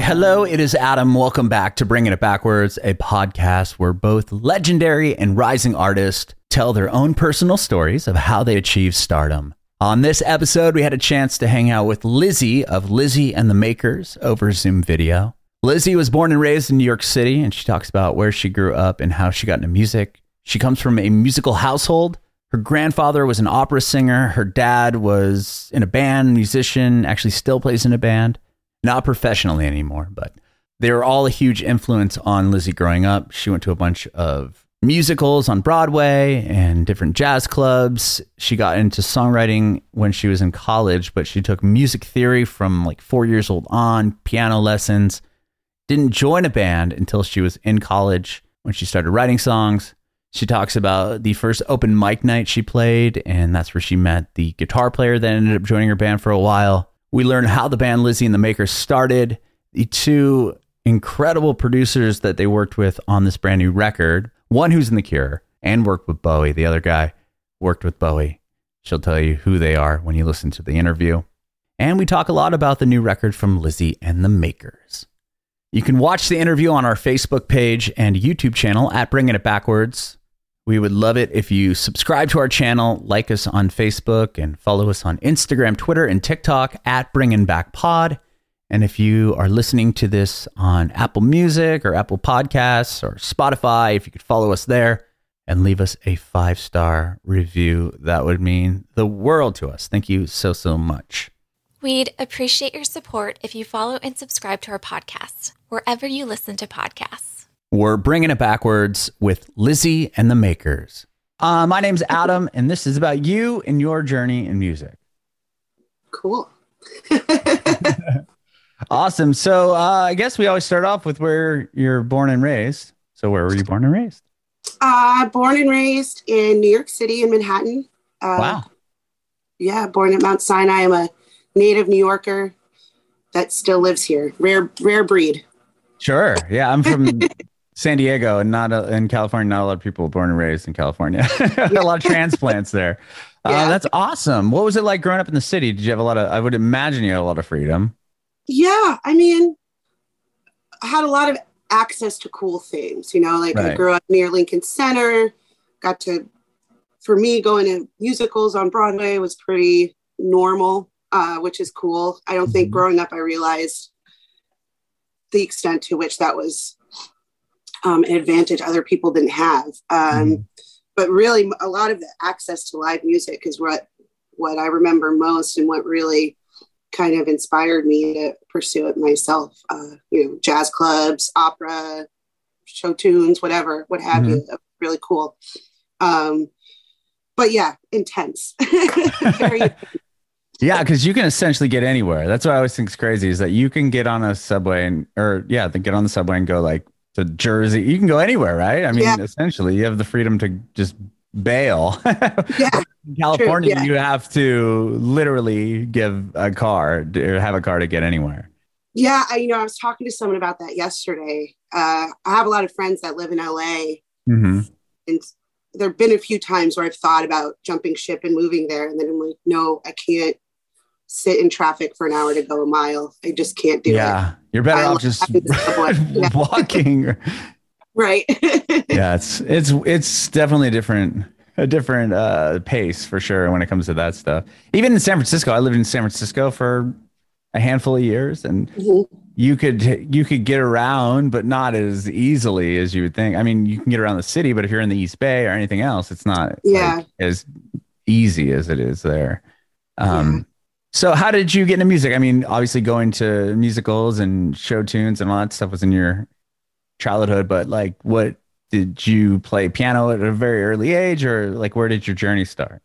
Hello, it is Adam. Welcome back to Bringing It Backwards, a podcast where both legendary and rising artists tell their own personal stories of how they achieved stardom. On this episode, we had a chance to hang out with Lizzie of Lizzie and the Makers over Zoom video. Lizzie was born and raised in New York City, and she talks about where she grew up and how she got into music. She comes from a musical household. Her grandfather was an opera singer. Her dad was in a band, musician, actually still plays in a band not professionally anymore, but they were all a huge influence on Lizzie growing up. She went to a bunch of musicals on Broadway and different jazz clubs. She got into songwriting when she was in college, but she took music theory from like four years old on, piano lessons. Didn't join a band until she was in college when she started writing songs. She talks about the first open mic night she played, and that's where she met the guitar player that ended up joining her band for a while. We learn how the band Lizzie and the Makers started, the two incredible producers that they worked with on this brand new record. One who's in The Cure and worked with Bowie. The other guy worked with Bowie. She'll tell you who they are when you listen to the interview. And we talk a lot about the new record from Lizzie and the Makers. You can watch the interview on our Facebook page and YouTube channel at Bringing It Backwards. We would love it if you subscribe to our channel, like us on Facebook, and follow us on Instagram, Twitter, and TikTok at Bringing Back Pod. And if you are listening to this on Apple Music or Apple Podcasts or Spotify, if you could follow us there and leave us a five star review, that would mean the world to us. Thank you so, so much. We'd appreciate your support if you follow and subscribe to our podcast, wherever you listen to podcasts. We're bringing it backwards with Lizzie and the Makers. Uh, my name's Adam, and this is about you and your journey in music. Cool. awesome. So uh, I guess we always start off with where you're born and raised. So where were you born and raised? Uh, born and raised in New York City in Manhattan. Uh, wow. Yeah, born at Mount Sinai. I'm a native New Yorker that still lives here. Rare, rare breed. Sure. Yeah, I'm from San Diego and not a, in California. Not a lot of people born and raised in California. a lot of transplants there. Uh, yeah. That's awesome. What was it like growing up in the city? Did you have a lot of? I would imagine you had a lot of freedom. Yeah, I mean, I had a lot of access to cool things. You know, like right. I grew up near Lincoln Center. Got to, for me, going to musicals on Broadway was pretty normal, uh, which is cool. I don't mm-hmm. think growing up I realized the extent to which that was um, an advantage other people didn't have. Um, mm But really, a lot of the access to live music is what what I remember most, and what really kind of inspired me to pursue it myself. Uh, you know, jazz clubs, opera, show tunes, whatever, what have mm-hmm. you. Really cool. Um, but yeah, intense. yeah, because you can essentially get anywhere. That's what I always think is crazy is that you can get on a subway and, or yeah, then get on the subway and go like to Jersey. You can go anywhere, right? I mean, yeah. essentially, you have the freedom to just bail. yeah. In California, yeah. you have to literally give a car or have a car to get anywhere. Yeah, I, you know, I was talking to someone about that yesterday. Uh, I have a lot of friends that live in LA, mm-hmm. and there have been a few times where I've thought about jumping ship and moving there, and then I'm like, no, I can't sit in traffic for an hour to go a mile. I just can't do that. yeah. it. You're better I off just walking. right. yeah, it's it's it's definitely a different a different uh, pace for sure when it comes to that stuff. Even in San Francisco, I lived in San Francisco for a handful of years, and mm-hmm. you could you could get around, but not as easily as you would think. I mean, you can get around the city, but if you're in the East Bay or anything else, it's not yeah like, as easy as it is there. Um, so, how did you get into music? I mean, obviously, going to musicals and show tunes and all that stuff was in your childhood, but like, what did you play piano at a very early age, or like, where did your journey start?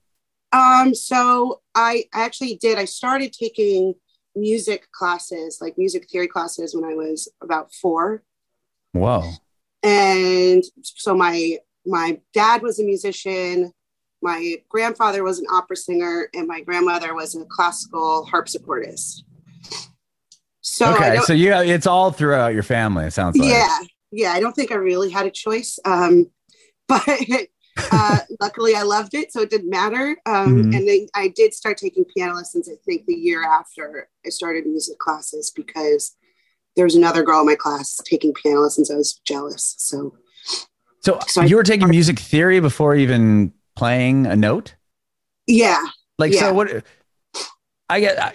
Um, so I actually did. I started taking music classes, like music theory classes, when I was about four. Whoa! And so my my dad was a musician my grandfather was an opera singer and my grandmother was a classical harpsichordist. So okay, so you it's all throughout your family. It sounds like yeah, yeah. I don't think I really had a choice, um, but uh, luckily I loved it, so it didn't matter. Um, mm-hmm. And then I did start taking piano lessons. I think the year after I started music classes because there was another girl in my class taking piano lessons. I was jealous. So, so, so you I, were taking music theory before even playing a note? Yeah. Like, yeah. so what? I get. I,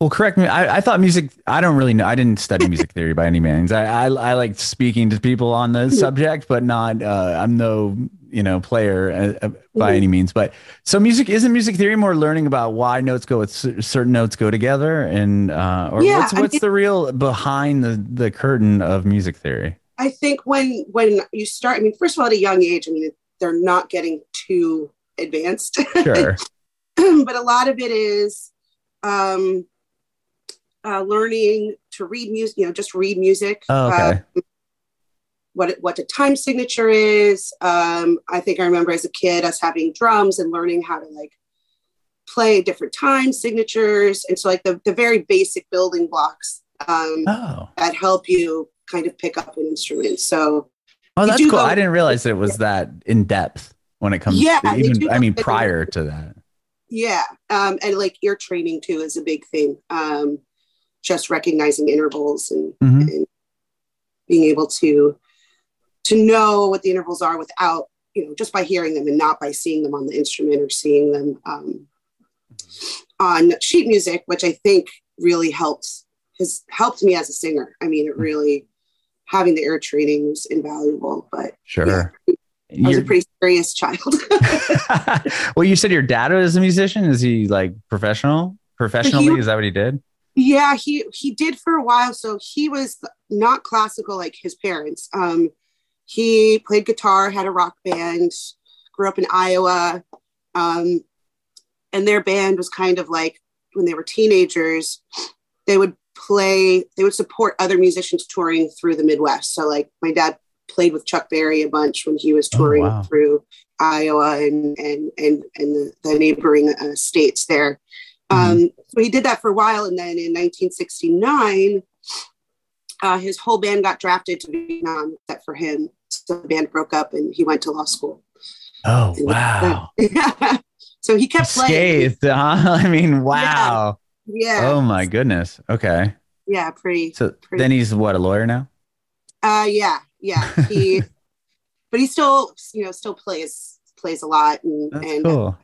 well, correct me. I, I thought music. I don't really know. I didn't study music theory by any means. I, I, I like speaking to people on the subject, but not. Uh, I'm no you know player uh, uh by any means. But so music isn't music theory more learning about why notes go with certain notes go together, and uh, or yeah, what's what's the real behind the the curtain of music theory? I think when when you start, I mean, first of all, at a young age, I mean, they're not getting too advanced. Sure. but a lot of it is um, uh, learning to read music, you know, just read music. Oh, okay. Uh, what what a time signature is. Um, I think I remember as a kid us having drums and learning how to like play different time signatures. And so like the, the very basic building blocks um, oh. that help you kind of pick up an instrument. So Oh, that's cool. Go, I didn't realize it was that in depth when it comes yeah, to even I mean prior to that. Yeah. Um, and like ear training too is a big thing. Um, just recognizing intervals and, mm-hmm. and being able to to know what the intervals are without you know just by hearing them and not by seeing them on the instrument or seeing them um, on sheet music which i think really helps has helped me as a singer i mean it mm-hmm. really having the ear training was invaluable but sure yeah, I was a pretty serious child. well, you said your dad was a musician. Is he like professional? Professionally, he, is that what he did? Yeah, he he did for a while. So he was not classical like his parents. Um, he played guitar, had a rock band, grew up in Iowa, um, and their band was kind of like when they were teenagers, they would play, they would support other musicians touring through the Midwest. So like my dad played with Chuck Berry a bunch when he was oh, touring oh, wow. through Iowa and and and and the, the neighboring uh, states there. Mm-hmm. Um, so he did that for a while, and then in 1969, uh, his whole band got drafted to Vietnam, except for him. So the band broke up, and he went to law school. Oh and wow! Yeah. so he kept playing. Scathed, huh? I mean, wow. Yeah. Oh my goodness. Okay. Yeah, pretty. So pretty. then he's what a lawyer now. Uh, yeah, yeah. He, but he still, you know, still plays plays a lot and That's and cool.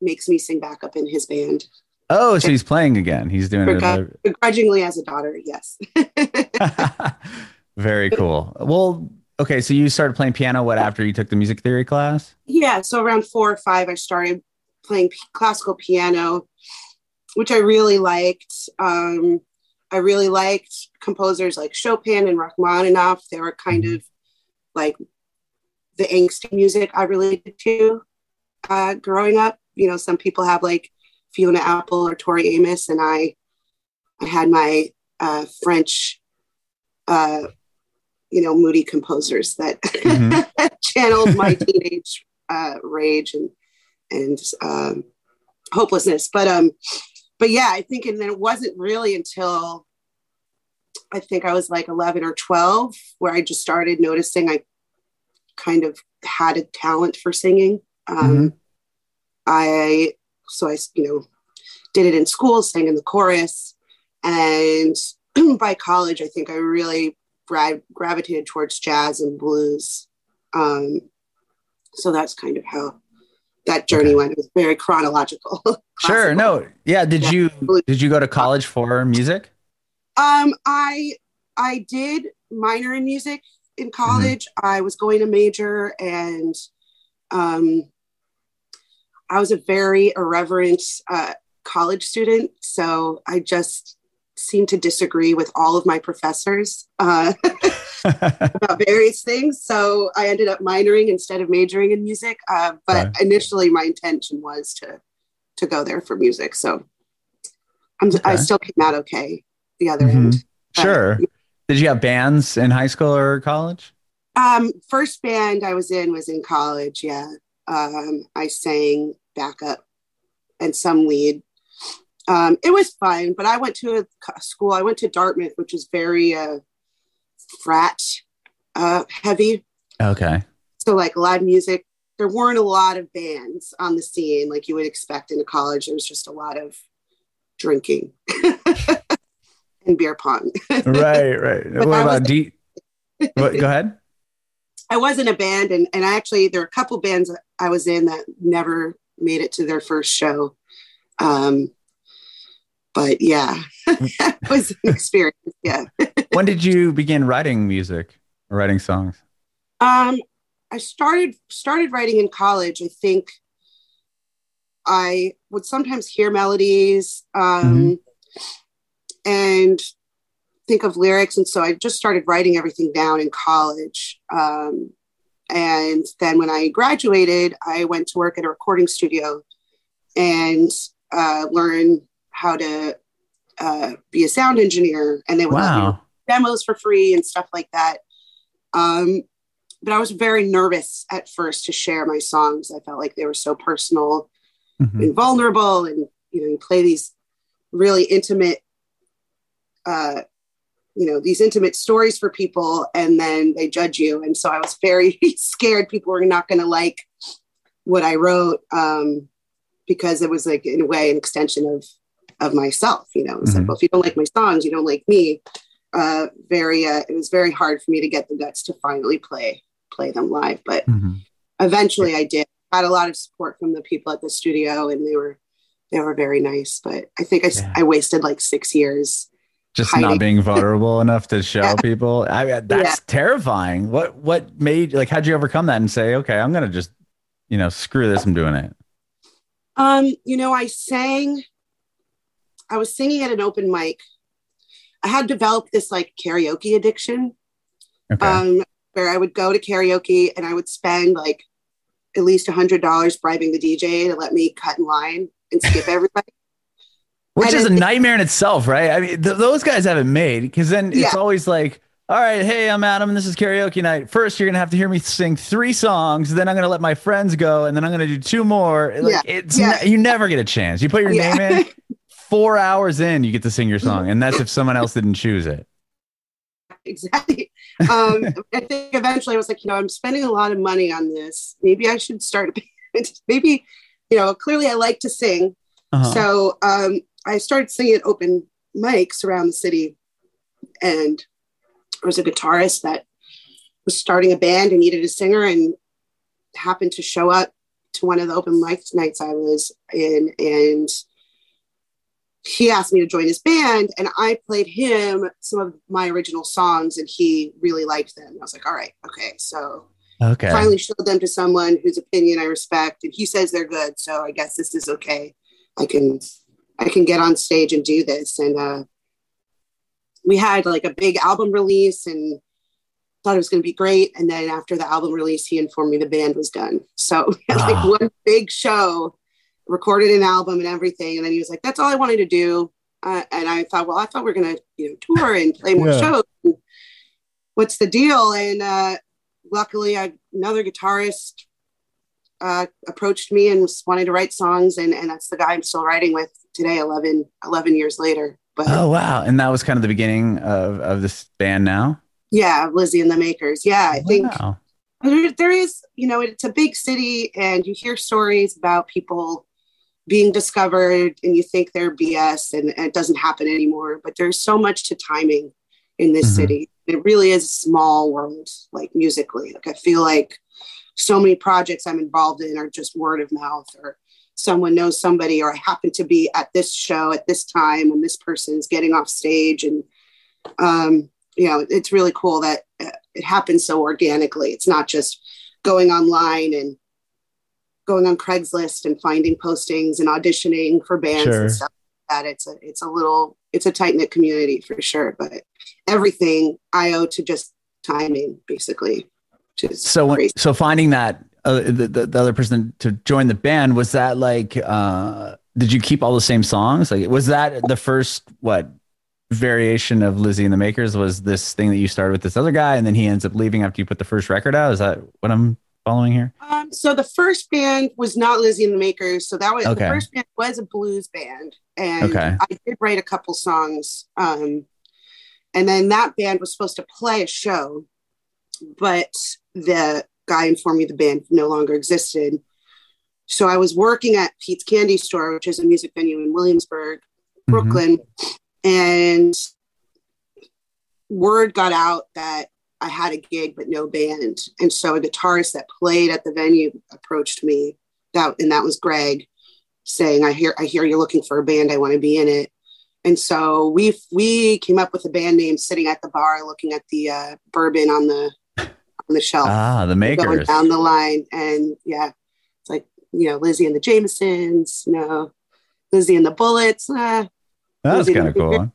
makes me sing backup in his band. Oh, so he's playing again. He's doing it begrudgingly as a daughter. Yes. Very cool. Well, okay. So you started playing piano. What after you took the music theory class? Yeah. So around four or five, I started playing p- classical piano, which I really liked. Um, I really liked composers like Chopin and Rachmaninoff. They were kind mm-hmm. of like the angsty music I related to uh, growing up. You know, some people have like Fiona Apple or Tori Amos, and I, I had my uh, French, uh, you know, moody composers that mm-hmm. channeled my teenage uh, rage and and um, hopelessness. But um, but yeah, I think, and then it wasn't really until I think I was like eleven or twelve where I just started noticing I kind of had a talent for singing. Um, mm-hmm. I so I, you know, did it in school, sang in the chorus. And by college, I think I really gra- gravitated towards jazz and blues. Um, so that's kind of how that journey okay. went. It was very chronological. sure. No. Yeah. Did yeah. you did you go to college for music? Um, I I did minor in music in mm-hmm. college. Mm-hmm. I was going to major and um I was a very irreverent uh, college student, so I just seemed to disagree with all of my professors uh, about various things. So I ended up minoring instead of majoring in music. Uh, but okay. initially, my intention was to to go there for music. So okay. i still came out okay. The other mm-hmm. end. Sure. Did you have bands in high school or college? Um, first band I was in was in college. Yeah, um, I sang backup and some lead. Um, it was fun, but I went to a school. I went to Dartmouth, which was very uh, frat uh, heavy. Okay. So like live music. There weren't a lot of bands on the scene like you would expect in a college. There was just a lot of drinking. and beer pong. right, right. what about D? what, go ahead. I was in a band, and and I actually there are a couple bands I was in that never made it to their first show. Um, but yeah, it was an experience. Yeah. when did you begin writing music or writing songs? Um, I started started writing in college. I think I would sometimes hear melodies um, mm-hmm. and think of lyrics, and so I just started writing everything down in college. Um, and then when I graduated, I went to work at a recording studio and uh, learn how to uh, be a sound engineer. And they would wow. demos for free and stuff like that. Um, but I was very nervous at first to share my songs. I felt like they were so personal mm-hmm. and vulnerable, and you know, you play these really intimate, uh, you know, these intimate stories for people, and then they judge you. And so I was very scared people were not going to like what I wrote um, because it was like in a way an extension of of myself. You know, mm-hmm. like, well, if you don't like my songs, you don't like me. Uh, very, uh, it was very hard for me to get the guts to finally play play them live. But mm-hmm. eventually I did. Had a lot of support from the people at the studio and they were they were very nice. But I think I, yeah. I wasted like six years just hiding. not being vulnerable enough to show yeah. people. I that's yeah. terrifying. What what made like how'd you overcome that and say, okay, I'm gonna just, you know, screw this, I'm doing it? Um, you know, I sang, I was singing at an open mic. I had developed this like karaoke addiction. Okay. Um, where I would go to karaoke and I would spend like at least a hundred dollars bribing the DJ to let me cut in line and skip everybody. Which and is a nightmare in itself, right? I mean, th- those guys have it made because then it's yeah. always like, all right, hey, I'm Adam, and this is karaoke night. First, you're gonna have to hear me sing three songs. Then I'm gonna let my friends go, and then I'm gonna do two more. Like, yeah. it's yeah. Ne- you never get a chance. You put your yeah. name in. Four hours in, you get to sing your song, and that's if someone else didn't choose it. exactly. Um, I think eventually I was like, you know, I'm spending a lot of money on this. Maybe I should start a band. Maybe, you know, clearly I like to sing. Uh-huh. So um, I started singing at open mics around the city. And there was a guitarist that was starting a band and needed a singer and happened to show up to one of the open mic nights I was in. And he asked me to join his band and I played him some of my original songs and he really liked them. I was like, all right, okay. So okay. finally showed them to someone whose opinion I respect and he says they're good. So I guess this is okay. I can I can get on stage and do this. And uh we had like a big album release and thought it was going to be great. And then after the album release, he informed me the band was done. So like one big show recorded an album and everything. And then he was like, that's all I wanted to do. Uh, and I thought, well, I thought we are going to you know, tour and play more yeah. shows. What's the deal? And uh, luckily, I, another guitarist uh, approached me and wanted to write songs. And, and that's the guy I'm still writing with today, 11, 11 years later. But, oh, wow. And that was kind of the beginning of, of this band now? Yeah, Lizzie and the Makers. Yeah, I think there, there is, you know, it's a big city and you hear stories about people being discovered and you think they're BS and, and, it doesn't happen anymore. But there's so much to timing in this mm-hmm. city. It really is a small world, like musically. Like I feel like so many projects I'm involved in are just word of mouth or someone knows somebody or I happen to be at this show at this time and this person is getting off stage and um, you know it's really cool that uh, it happens so organically. It's not just going online and going on Craigslist and finding postings and auditioning for bands sure. and stuff like that. It's a it's a little it's a tight knit community for sure. But everything I owe to just timing, basically. so when, so finding that uh, the, the, the other person to join the band was that like uh did you keep all the same songs like was that the first what variation of Lizzie and the Makers was this thing that you started with this other guy and then he ends up leaving after you put the first record out is that what I'm following here? Um, so the first band was not Lizzie and the Makers. So that was okay. the first band was a blues band, and okay. I did write a couple songs. Um, and then that band was supposed to play a show, but the guy informed me the band no longer existed. So I was working at Pete's Candy Store, which is a music venue in Williamsburg, mm-hmm. Brooklyn, mm-hmm. and word got out that I had a gig but no band. And so a guitarist that played at the venue approached me. That and that was Greg saying, I hear I hear you're looking for a band. I want to be in it. And so we we came up with a band name sitting at the bar looking at the uh, bourbon on the on the shelf. Ah, the makers. Going down the line. And yeah, it's like, you know, Lizzie and the Jamesons, you know, Lizzie and the Bullets. Uh, That's kind of cool.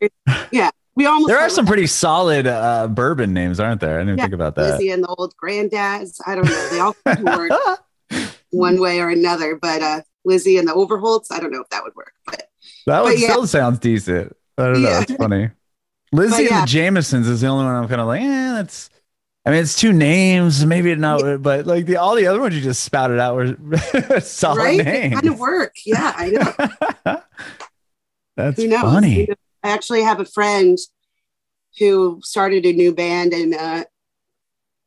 yeah. We almost there are some pretty solid uh, bourbon names, aren't there? I didn't yeah, think about that. Lizzie and the old granddads. I don't know. They all work one way or another. But uh, Lizzie and the Overholts, I don't know if that would work. But that one yeah. still sounds decent. I don't know. Yeah. It's funny. Lizzie yeah. and the Jamesons is the only one I'm kind of like, yeah, that's I mean, it's two names, maybe not, yeah. but like the all the other ones you just spouted out were solid right? names. kind of work. Yeah, I know. That's Who knows? funny. You know, I actually have a friend who started a new band, and uh,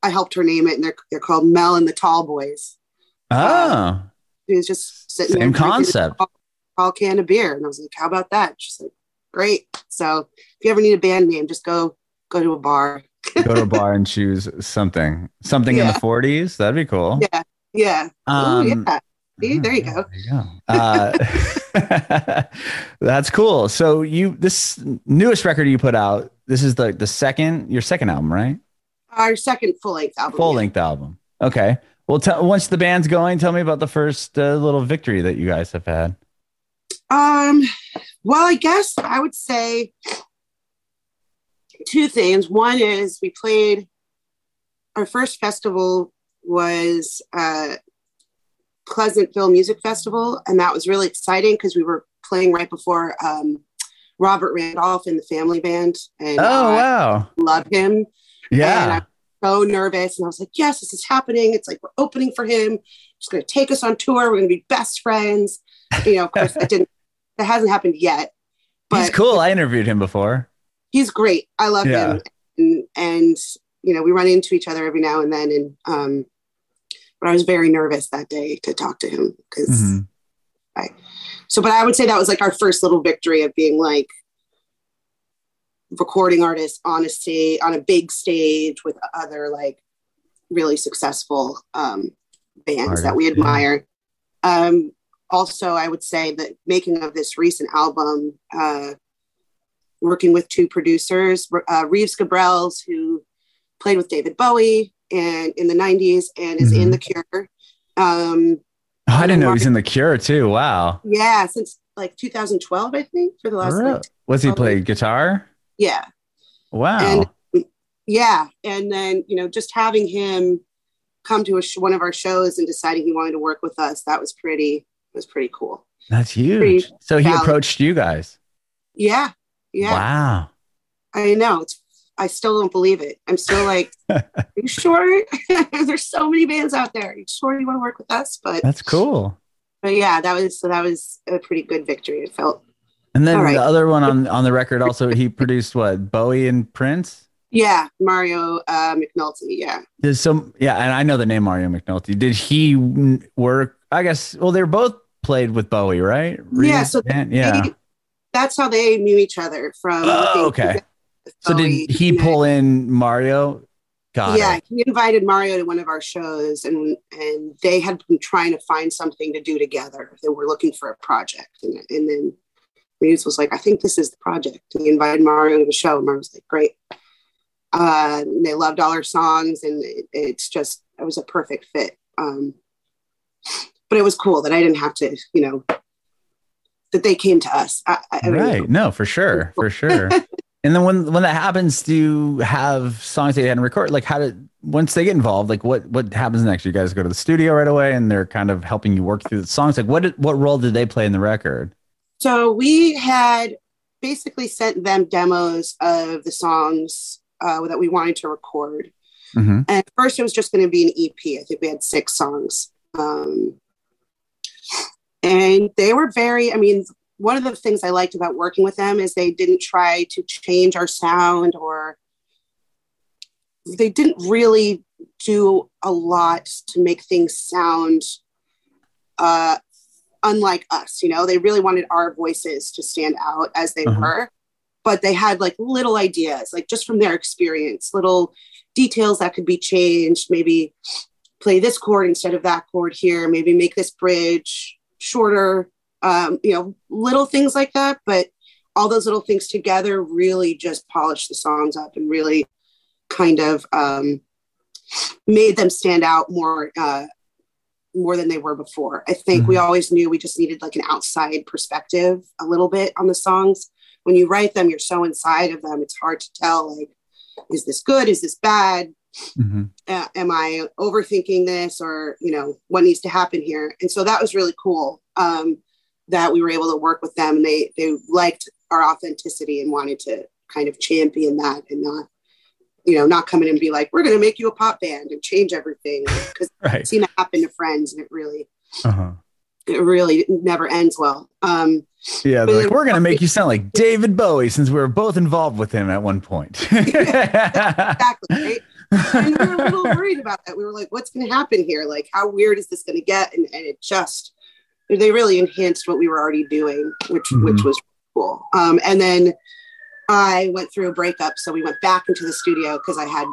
I helped her name it, and they're they're called Mel and the Tall Boys. Oh, uh, he was just sitting same concept. Tall, tall can of beer, and I was like, "How about that?" She's like, "Great." So if you ever need a band name, just go go to a bar go to a bar and choose something, something yeah. in the 40s. That'd be cool. Yeah. Yeah. Um, Ooh, yeah. See, there you go. There you go. Uh, that's cool. So you, this newest record you put out, this is the the second, your second album, right? Our second full length album. Full length yeah. album. Okay. Well, tell once the band's going, tell me about the first uh, little victory that you guys have had. Um. Well, I guess I would say two things. One is we played our first festival was uh, Pleasantville Music Festival, and that was really exciting because we were playing right before um, Robert Randolph in the Family Band, and oh uh, wow, love him. Yeah, and so nervous, and I was like, "Yes, this is happening. It's like we're opening for him. He's going to take us on tour. We're going to be best friends." You know, of course, that didn't. That hasn't happened yet. But he's cool. I interviewed him before he's great. I love yeah. him. And, and, you know, we run into each other every now and then. And, um, but I was very nervous that day to talk to him because mm-hmm. I, so, but I would say that was like our first little victory of being like recording artists on a stage, on a big stage with other like really successful, um, bands Artist, that we admire. Yeah. Um, also, I would say that making of this recent album, uh, working with two producers, uh, Reeves Gabrels, who played with David Bowie and in the 90s and is mm-hmm. in The Cure. Um, oh, I didn't know he's in The Cure too. Wow. Yeah, since like 2012, I think, for the last. Really? Like, Was he play guitar? Yeah. Wow. And, yeah, and then you know, just having him come to sh- one of our shows and deciding he wanted to work with us, that was pretty was pretty cool. That's huge. Pretty so he valid. approached you guys. Yeah, yeah. Wow. I know. It's I still don't believe it. I'm still like, are you sure? There's so many bands out there. Are you sure you want to work with us? But that's cool. But yeah, that was so that was a pretty good victory. It felt. And then right. the other one on on the record also he produced what Bowie and Prince. Yeah, Mario uh, McNulty. Yeah. There's some yeah, and I know the name Mario McNulty. Did he work? I guess. Well, they're both played with Bowie, right? Yeah. So yeah. They, that's how they knew each other from. Oh, okay. So did he pull in Mario? Got yeah, it. he invited Mario to one of our shows, and and they had been trying to find something to do together. They were looking for a project, and, and then Reeves was like, "I think this is the project." And he invited Mario to the show, and Mario was like, "Great." Uh, they loved all our songs, and it, it's just it was a perfect fit. Um, but it was cool that I didn't have to, you know, that they came to us. I, I right. No, for sure. For sure. And then when when that happens, do you have songs that you hadn't record? Like how did once they get involved, like what what happens next? You guys go to the studio right away and they're kind of helping you work through the songs. Like what did, what role did they play in the record? So we had basically sent them demos of the songs uh, that we wanted to record. Mm-hmm. And first it was just going to be an EP. I think we had six songs. Um, and they were very, I mean, one of the things I liked about working with them is they didn't try to change our sound or they didn't really do a lot to make things sound uh, unlike us. You know, they really wanted our voices to stand out as they uh-huh. were. but they had like little ideas, like just from their experience, little details that could be changed. Maybe play this chord instead of that chord here. Maybe make this bridge shorter. Um, you know, little things like that. But all those little things together really just polished the songs up and really kind of um, made them stand out more uh, more than they were before. I think mm-hmm. we always knew we just needed like an outside perspective a little bit on the songs. When you write them, you're so inside of them, it's hard to tell like, is this good? Is this bad? Mm-hmm. Uh, am I overthinking this or, you know, what needs to happen here? And so that was really cool um, that we were able to work with them and they, they liked our authenticity and wanted to kind of champion that and not you know, not come in and be like, we're going to make you a pop band and change everything because right. I've seen it happen to friends and it really, uh-huh. it really never ends well. Um, yeah, like we're going to make you sound like David Bowie since we were both involved with him at one point. exactly. Right? and we were a little worried about that. We were like, what's going to happen here? Like, how weird is this going to get? And, and it just, they really enhanced what we were already doing, which, mm-hmm. which was cool. Um, and then I went through a breakup, so we went back into the studio because I had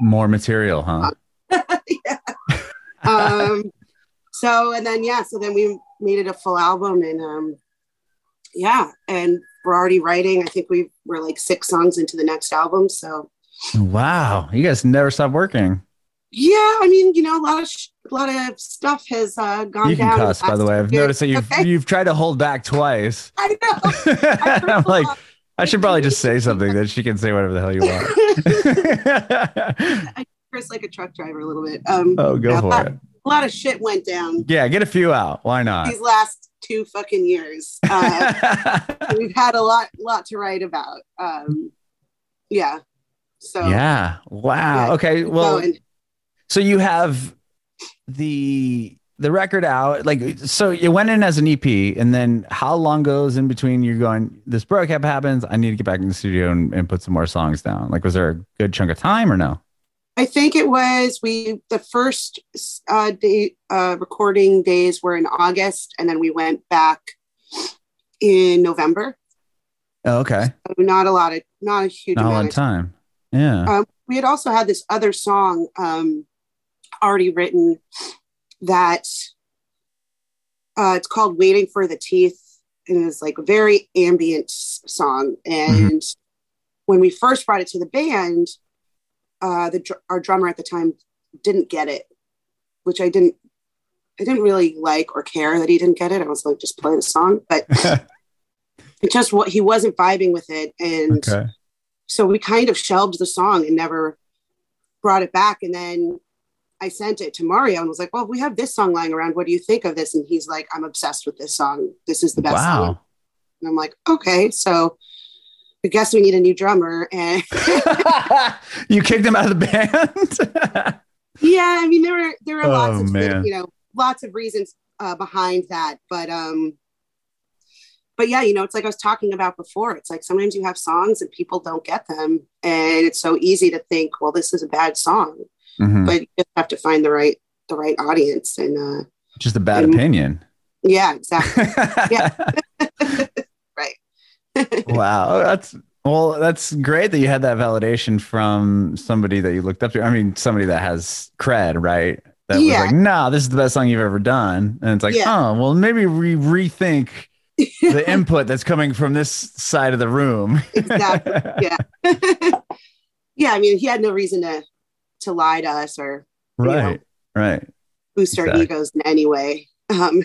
more material, huh? yeah. um, so and then yeah, so then we made it a full album, and um, yeah, and we're already writing. I think we were like six songs into the next album. So wow, you guys never stop working. Yeah, I mean, you know, a lot of sh- a lot of stuff has uh, gone you can down. Cuss, by the way, I've noticed that you've okay. you've tried to hold back twice. I know. I am like, I should probably just say something that she can say whatever the hell you want. I curse like a truck driver a little bit. Um, oh, go for lot, it. A lot of shit went down. Yeah, get a few out. Why not? These last two fucking years, uh, we've had a lot, lot to write about. Um, yeah. So. Yeah. Wow. Yeah, okay. Well. Going. So you have the the record out like so you went in as an ep and then how long goes in between you're going this breakup happens i need to get back in the studio and, and put some more songs down? Like was there a good chunk of time or no? I think it was we the first uh day uh recording days were in august and then we went back in november. Oh, okay. So not a lot of not a huge not amount a lot of time. Yeah. Um, we had also had this other song um already written that uh, it's called Waiting for the Teeth. And it's like a very ambient song. And mm-hmm. when we first brought it to the band, uh, the our drummer at the time didn't get it, which I didn't I didn't really like or care that he didn't get it. I was like, just play the song, but it just what he wasn't vibing with it, and okay. so we kind of shelved the song and never brought it back. And then I sent it to Mario and was like, well, we have this song lying around. What do you think of this? And he's like, I'm obsessed with this song. This is the best wow. song. And I'm like, okay, so I guess we need a new drummer. And you kicked him out of the band? yeah, I mean, there were there were oh, lots of man. you know lots of reasons uh, behind that, but um, but yeah, you know, it's like I was talking about before. It's like sometimes you have songs and people don't get them, and it's so easy to think, well, this is a bad song mm-hmm. but you just have to find the right the right audience and uh just a bad and, opinion. Yeah exactly. Yeah. Right. Wow. That's well that's great that you had that validation from somebody that you looked up to. I mean somebody that has cred right? That yeah. was like nah this is the best song you've ever done. And it's like yeah. oh well maybe we rethink the input that's coming from this side of the room. Exactly. Yeah. Yeah i mean he had no reason to to lie to us or right, know, right, boost exactly. our egos in any way. Um,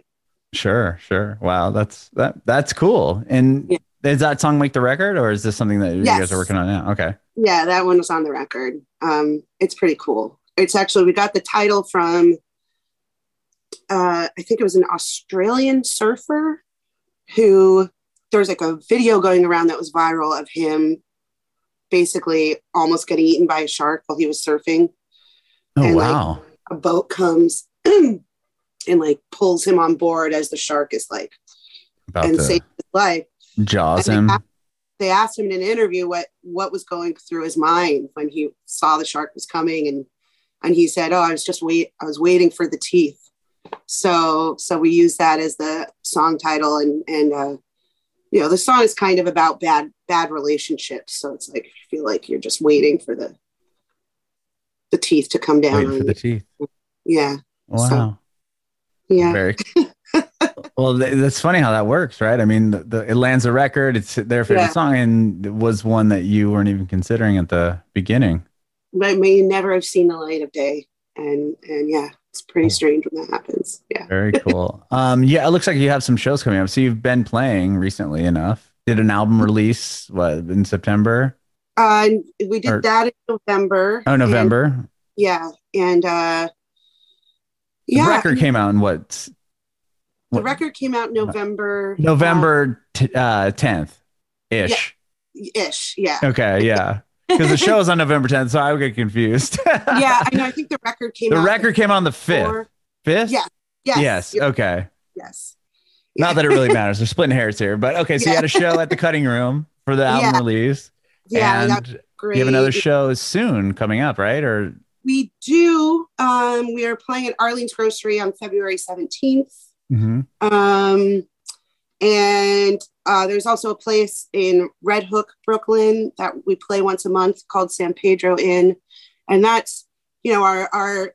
sure, sure. Wow, that's that that's cool. And yeah. is that song make the record, or is this something that you guys are working on now? Okay. Yeah, that one was on the record. Um, it's pretty cool. It's actually we got the title from uh, I think it was an Australian surfer who there was like a video going around that was viral of him basically almost getting eaten by a shark while he was surfing. Oh and, wow! Like, a boat comes and like pulls him on board as the shark is like About and saves his life. Jaws him. They asked, they asked him in an interview what what was going through his mind when he saw the shark was coming, and and he said, "Oh, I was just wait. I was waiting for the teeth." So so we use that as the song title, and and uh, you know, the song is kind of about bad bad relationships. So it's like you feel like you're just waiting for the the teeth to come down. Waiting for the teeth. Yeah. Wow. So, yeah. Very. well, that's funny how that works, right? I mean, the, the it lands a record. It's their favorite yeah. song, and it was one that you weren't even considering at the beginning. But may never have seen the light of day, and and yeah, it's pretty strange when that happens. Yeah. Very cool. um, yeah, it looks like you have some shows coming up. So you've been playing recently enough. Did an album release what in September? Uh, we did or, that in November. Oh, November. And, yeah, and uh, yeah, the record came out in what? The what? record came out November. November uh, tenth, ish. Yeah, ish, yeah. Okay, yeah. Because the show is on November 10th, so I would get confused. yeah, I know. I think the record came. The record came on the fifth. Fifth? Yeah. Yes. Yes. Okay. Yes. Yeah. Not that it really matters. We're splitting hairs here, but okay. So yeah. you had a show at the Cutting Room for the album yeah. release. Yeah, and great. You have another show soon coming up, right? Or we do. Um, we are playing at Arlene's Grocery on February 17th. Mm-hmm. Um, and uh, there's also a place in Red Hook, Brooklyn that we play once a month called San Pedro Inn. And that's, you know, our, our,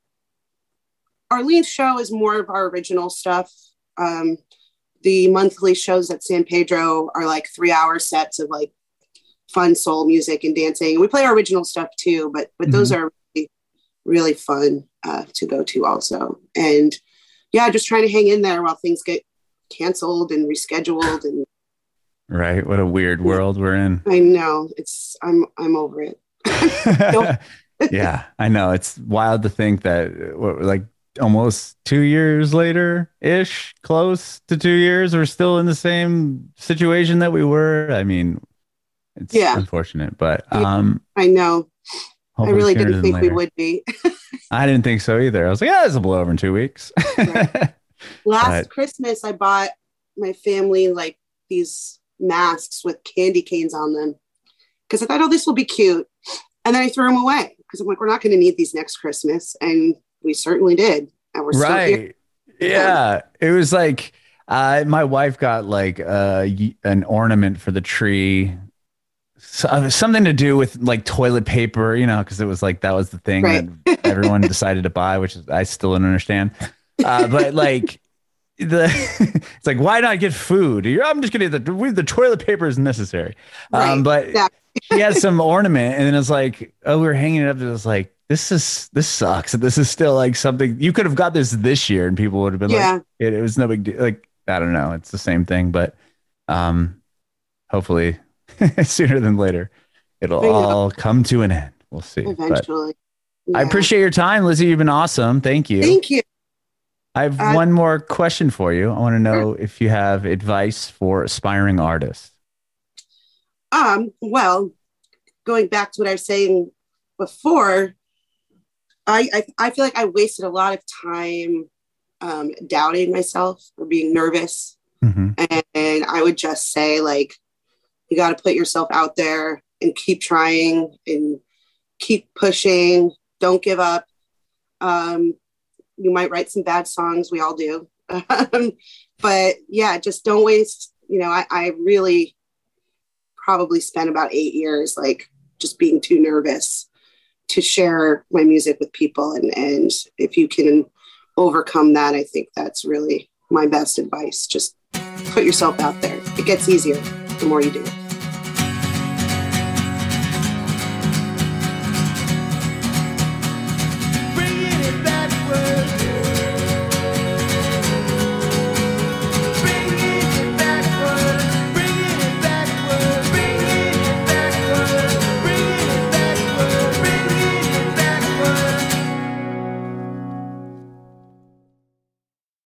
our Arlene's show is more of our original stuff. Um, the monthly shows at San Pedro are like three hour sets of like fun soul music and dancing. We play our original stuff too, but but mm-hmm. those are really, really fun uh, to go to also. And yeah, just trying to hang in there while things get canceled and rescheduled and right. What a weird world we're in. I know. It's I'm I'm over it. yeah, I know. It's wild to think that what like almost two years later ish, close to two years, we're still in the same situation that we were. I mean, it's yeah. unfortunate, but um, I know. I really didn't think later. we would be. I didn't think so either. I was like, yeah, this will blow over in two weeks. right. Last but, Christmas, I bought my family like these masks with candy canes on them because I thought, oh, this will be cute. And then I threw them away because I'm like, we're not going to need these next Christmas. And we certainly did. And we're right. Yeah. It was like, uh, my wife got like uh, an ornament for the tree so, uh, something to do with like toilet paper, you know, because it was like that was the thing right. that everyone decided to buy, which is, I still don't understand. Uh, but like the it's like why not get food? You're, I'm just gonna the the toilet paper is necessary. Um, right. Um, but yeah. he has some ornament, and then it's like oh, we are hanging it up. It was like this is this sucks. This is still like something you could have got this this year, and people would have been yeah. like, it, it was no big deal. Like I don't know, it's the same thing, but um, hopefully sooner than later, it'll all come to an end. We'll see. Eventually. Yeah. I appreciate your time, Lizzie. You've been awesome. Thank you. Thank you. I have uh, one more question for you. I want to know if you have advice for aspiring artists. Um, well, going back to what I was saying before, I, I, I feel like I wasted a lot of time um, doubting myself or being nervous. Mm-hmm. And, and I would just say, like, you got to put yourself out there and keep trying and keep pushing. Don't give up. Um, you might write some bad songs. We all do. Um, but yeah, just don't waste. You know, I, I really probably spent about eight years like just being too nervous to share my music with people. And, and if you can overcome that, I think that's really my best advice. Just put yourself out there. It gets easier the more you do it.